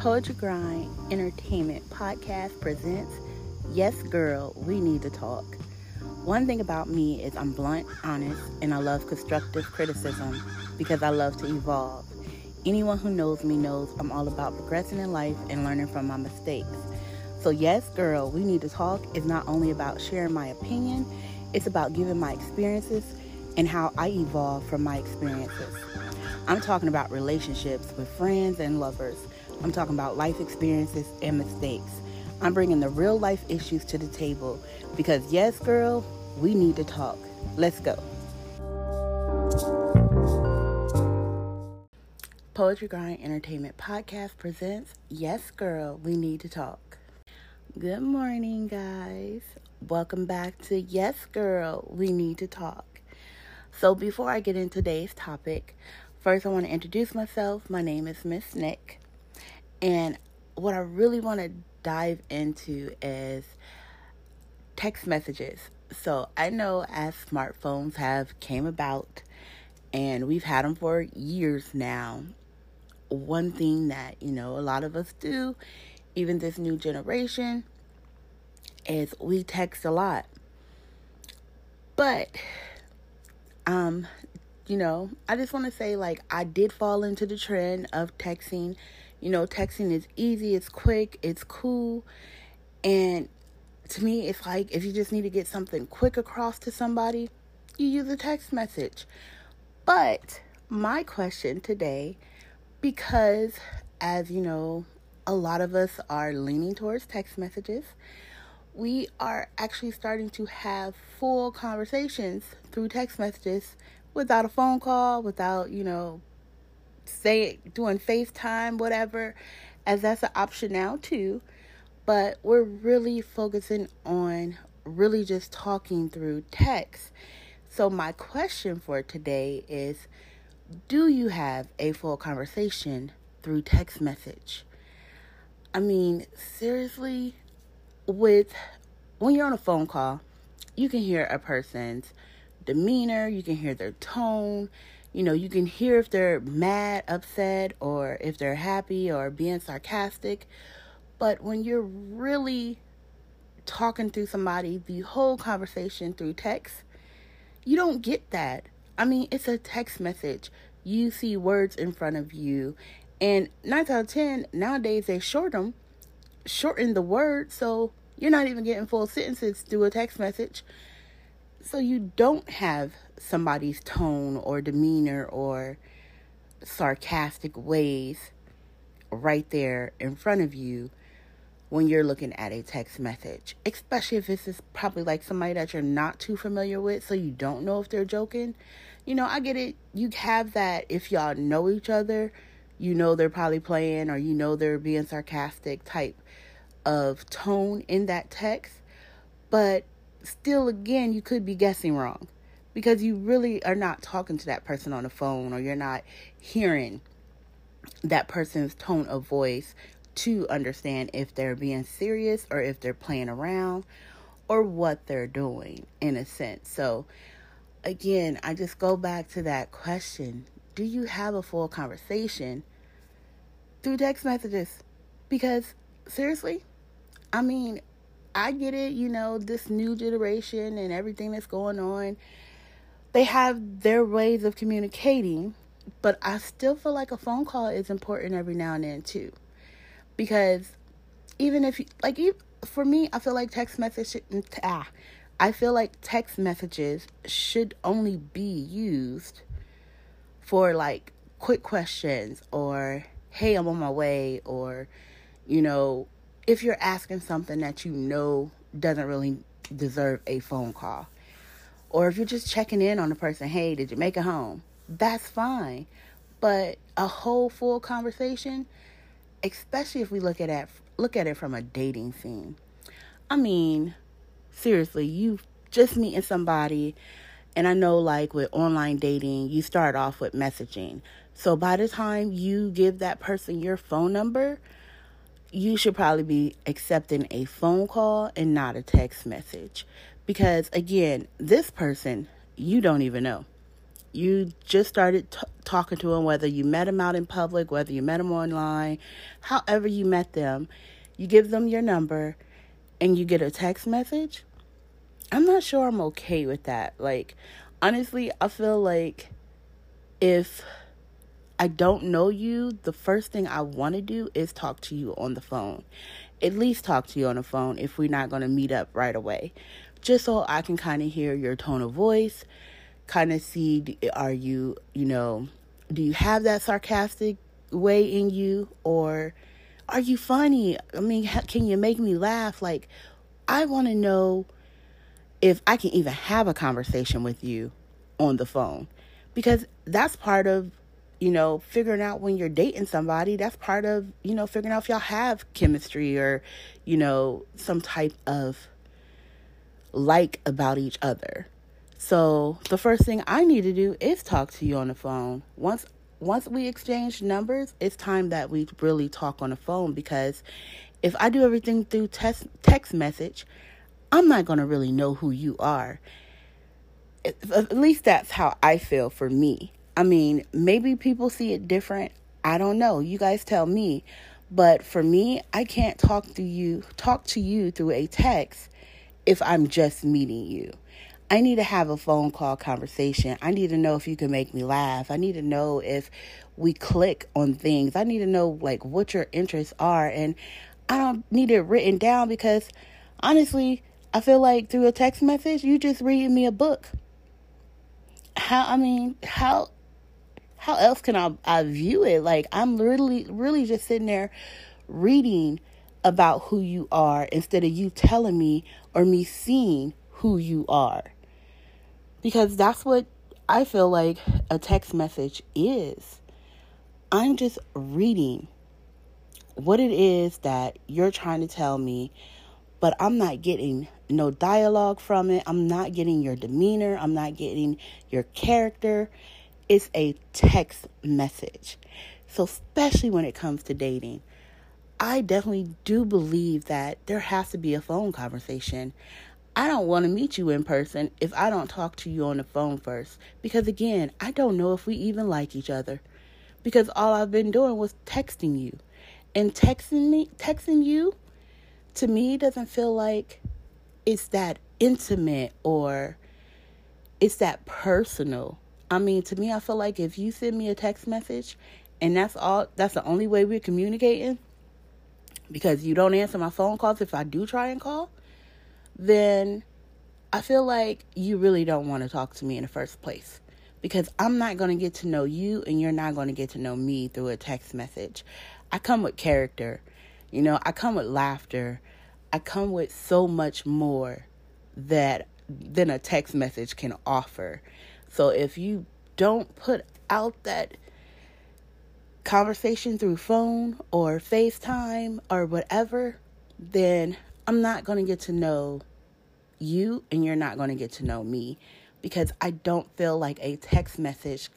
Poetry Grind Entertainment Podcast presents Yes Girl, We Need to Talk. One thing about me is I'm blunt, honest, and I love constructive criticism because I love to evolve. Anyone who knows me knows I'm all about progressing in life and learning from my mistakes. So, Yes Girl, We Need to Talk is not only about sharing my opinion, it's about giving my experiences and how I evolve from my experiences. I'm talking about relationships with friends and lovers. I'm talking about life experiences and mistakes. I'm bringing the real life issues to the table because, yes, girl, we need to talk. Let's go. Poetry Grind Entertainment Podcast presents Yes, Girl, We Need to Talk. Good morning, guys. Welcome back to Yes, Girl, We Need to Talk. So, before I get into today's topic, first I want to introduce myself. My name is Miss Nick. And what I really want to dive into is text messages. So I know as smartphones have came about and we've had them for years now. One thing that, you know, a lot of us do, even this new generation, is we text a lot. But um you know, I just want to say like I did fall into the trend of texting you know, texting is easy, it's quick, it's cool. And to me, it's like if you just need to get something quick across to somebody, you use a text message. But my question today, because as you know, a lot of us are leaning towards text messages, we are actually starting to have full conversations through text messages without a phone call, without, you know, say doing FaceTime, whatever, as that's an option now too. But we're really focusing on really just talking through text. So, my question for today is Do you have a full conversation through text message? I mean, seriously, with when you're on a phone call, you can hear a person's demeanor, you can hear their tone, you know, you can hear if they're mad, upset, or if they're happy or being sarcastic. But when you're really talking to somebody, the whole conversation through text, you don't get that. I mean, it's a text message. You see words in front of you. And nine out of ten, nowadays they short them, shorten the word, so you're not even getting full sentences through a text message. So you don't have somebody's tone or demeanor or sarcastic ways right there in front of you when you're looking at a text message, especially if this is probably like somebody that you're not too familiar with, so you don't know if they're joking. You know, I get it. You have that if y'all know each other, you know they're probably playing or you know they're being sarcastic type of tone in that text. But still, again, you could be guessing wrong because you really are not talking to that person on the phone or you're not hearing that person's tone of voice to understand if they're being serious or if they're playing around or what they're doing in a sense. So, again, I just go back to that question Do you have a full conversation through text messages? Because, seriously, I mean, I get it, you know, this new generation and everything that's going on they have their ways of communicating, but I still feel like a phone call is important every now and then too. Because even if you, like for me, I feel like text message ah, I feel like text messages should only be used for like quick questions or hey, I'm on my way or you know, if you're asking something that you know doesn't really deserve a phone call. Or if you're just checking in on a person, hey, did you make it home? That's fine. But a whole full conversation, especially if we look at it, look at it from a dating scene. I mean, seriously, you just meeting somebody and I know like with online dating, you start off with messaging. So by the time you give that person your phone number, you should probably be accepting a phone call and not a text message. Because again, this person you don't even know. you just started t- talking to them, whether you met them out in public, whether you met them online, however you met them, you give them your number and you get a text message. I'm not sure I'm okay with that. Like, honestly, I feel like if I don't know you, the first thing I want to do is talk to you on the phone. At least talk to you on the phone if we're not going to meet up right away. Just so I can kind of hear your tone of voice, kind of see are you, you know, do you have that sarcastic way in you or are you funny? I mean, can you make me laugh? Like, I want to know if I can even have a conversation with you on the phone because that's part of you know figuring out when you're dating somebody that's part of you know figuring out if y'all have chemistry or you know some type of like about each other. So the first thing i need to do is talk to you on the phone. Once once we exchange numbers it's time that we really talk on the phone because if i do everything through text text message i'm not going to really know who you are. At least that's how I feel for me. I mean, maybe people see it different. I don't know. You guys tell me. But for me, I can't talk to you talk to you through a text if I'm just meeting you. I need to have a phone call conversation. I need to know if you can make me laugh. I need to know if we click on things. I need to know like what your interests are and I don't need it written down because honestly, I feel like through a text message, you just reading me a book how I mean, how how else can I, I view it? Like I'm literally really just sitting there reading about who you are instead of you telling me or me seeing who you are. Because that's what I feel like a text message is. I'm just reading what it is that you're trying to tell me, but I'm not getting no dialogue from it. I'm not getting your demeanor. I'm not getting your character. It's a text message. So, especially when it comes to dating, I definitely do believe that there has to be a phone conversation. I don't want to meet you in person if I don't talk to you on the phone first. Because again, I don't know if we even like each other. Because all I've been doing was texting you. And texting me, texting you, to me doesn't feel like it's that intimate or it's that personal. I mean, to me, I feel like if you send me a text message and that's all, that's the only way we're communicating because you don't answer my phone calls if I do try and call, then I feel like you really don't want to talk to me in the first place because I'm not going to get to know you and you're not going to get to know me through a text message. I come with character, you know, I come with laughter. I come with so much more that than a text message can offer. So if you don't put out that conversation through phone or FaceTime or whatever, then I'm not going to get to know you and you're not going to get to know me because I don't feel like a text message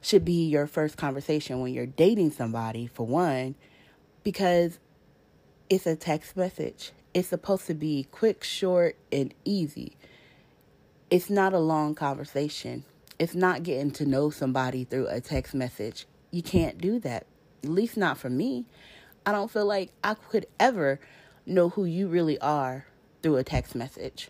should be your first conversation when you're dating somebody, for one, because it's a text message. It's supposed to be quick, short, and easy. It's not a long conversation. It's not getting to know somebody through a text message. You can't do that. At least not for me. I don't feel like I could ever know who you really are through a text message.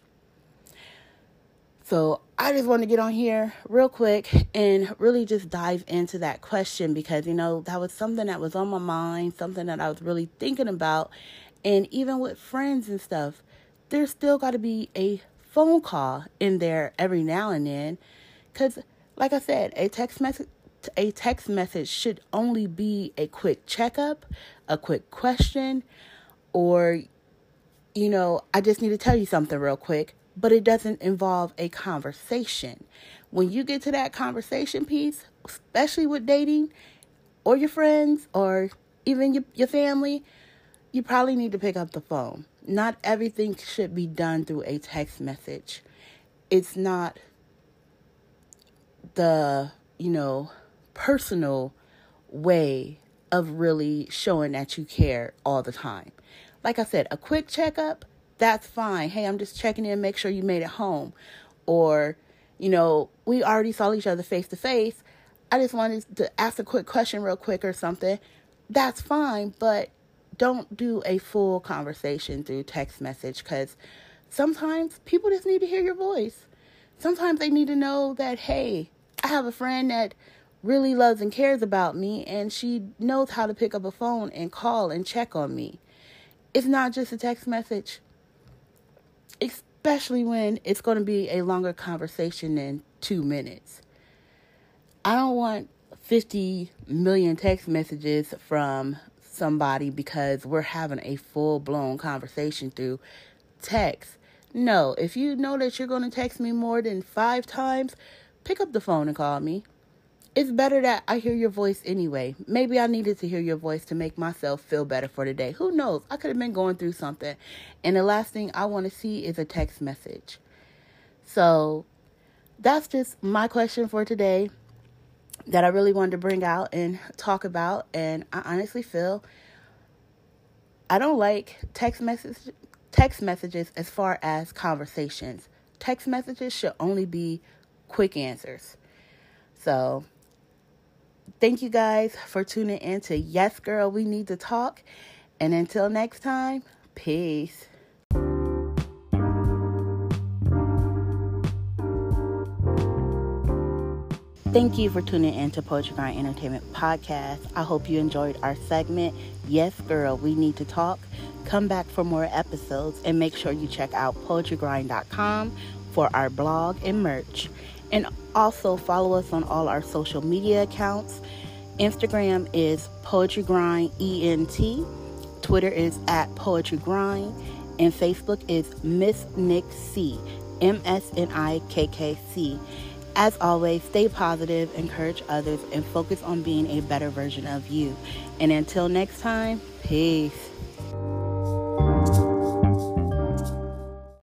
So I just want to get on here real quick and really just dive into that question because, you know, that was something that was on my mind, something that I was really thinking about. And even with friends and stuff, there's still got to be a phone call in there every now and then. Because, like I said, a text message. A text message should only be a quick checkup, a quick question, or, you know, I just need to tell you something real quick but it doesn't involve a conversation. When you get to that conversation piece, especially with dating or your friends or even your, your family, you probably need to pick up the phone. Not everything should be done through a text message. It's not the, you know, personal way of really showing that you care all the time. Like I said, a quick checkup that's fine. Hey, I'm just checking in, make sure you made it home. Or, you know, we already saw each other face to face. I just wanted to ask a quick question real quick or something. That's fine, but don't do a full conversation through text message because sometimes people just need to hear your voice. Sometimes they need to know that, hey, I have a friend that really loves and cares about me, and she knows how to pick up a phone and call and check on me. It's not just a text message, especially when it's going to be a longer conversation than two minutes. I don't want 50 million text messages from somebody because we're having a full blown conversation through text. No, if you know that you're going to text me more than five times, pick up the phone and call me. It's better that I hear your voice anyway. Maybe I needed to hear your voice to make myself feel better for the day. Who knows? I could have been going through something. And the last thing I want to see is a text message. So that's just my question for today that I really wanted to bring out and talk about. And I honestly feel I don't like text message text messages as far as conversations. Text messages should only be quick answers. So, thank you guys for tuning in to Yes Girl, We Need to Talk. And until next time, peace. Thank you for tuning in to Poetry Grind Entertainment Podcast. I hope you enjoyed our segment. Yes, girl, we need to talk. Come back for more episodes and make sure you check out poetrygrind.com for our blog and merch. And also follow us on all our social media accounts. Instagram is Poetry Grind ENT. Twitter is at Poetry Grind. And Facebook is Miss Nick C. M S N I K K C. As always, stay positive, encourage others, and focus on being a better version of you. And until next time, peace.